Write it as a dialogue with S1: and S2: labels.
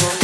S1: you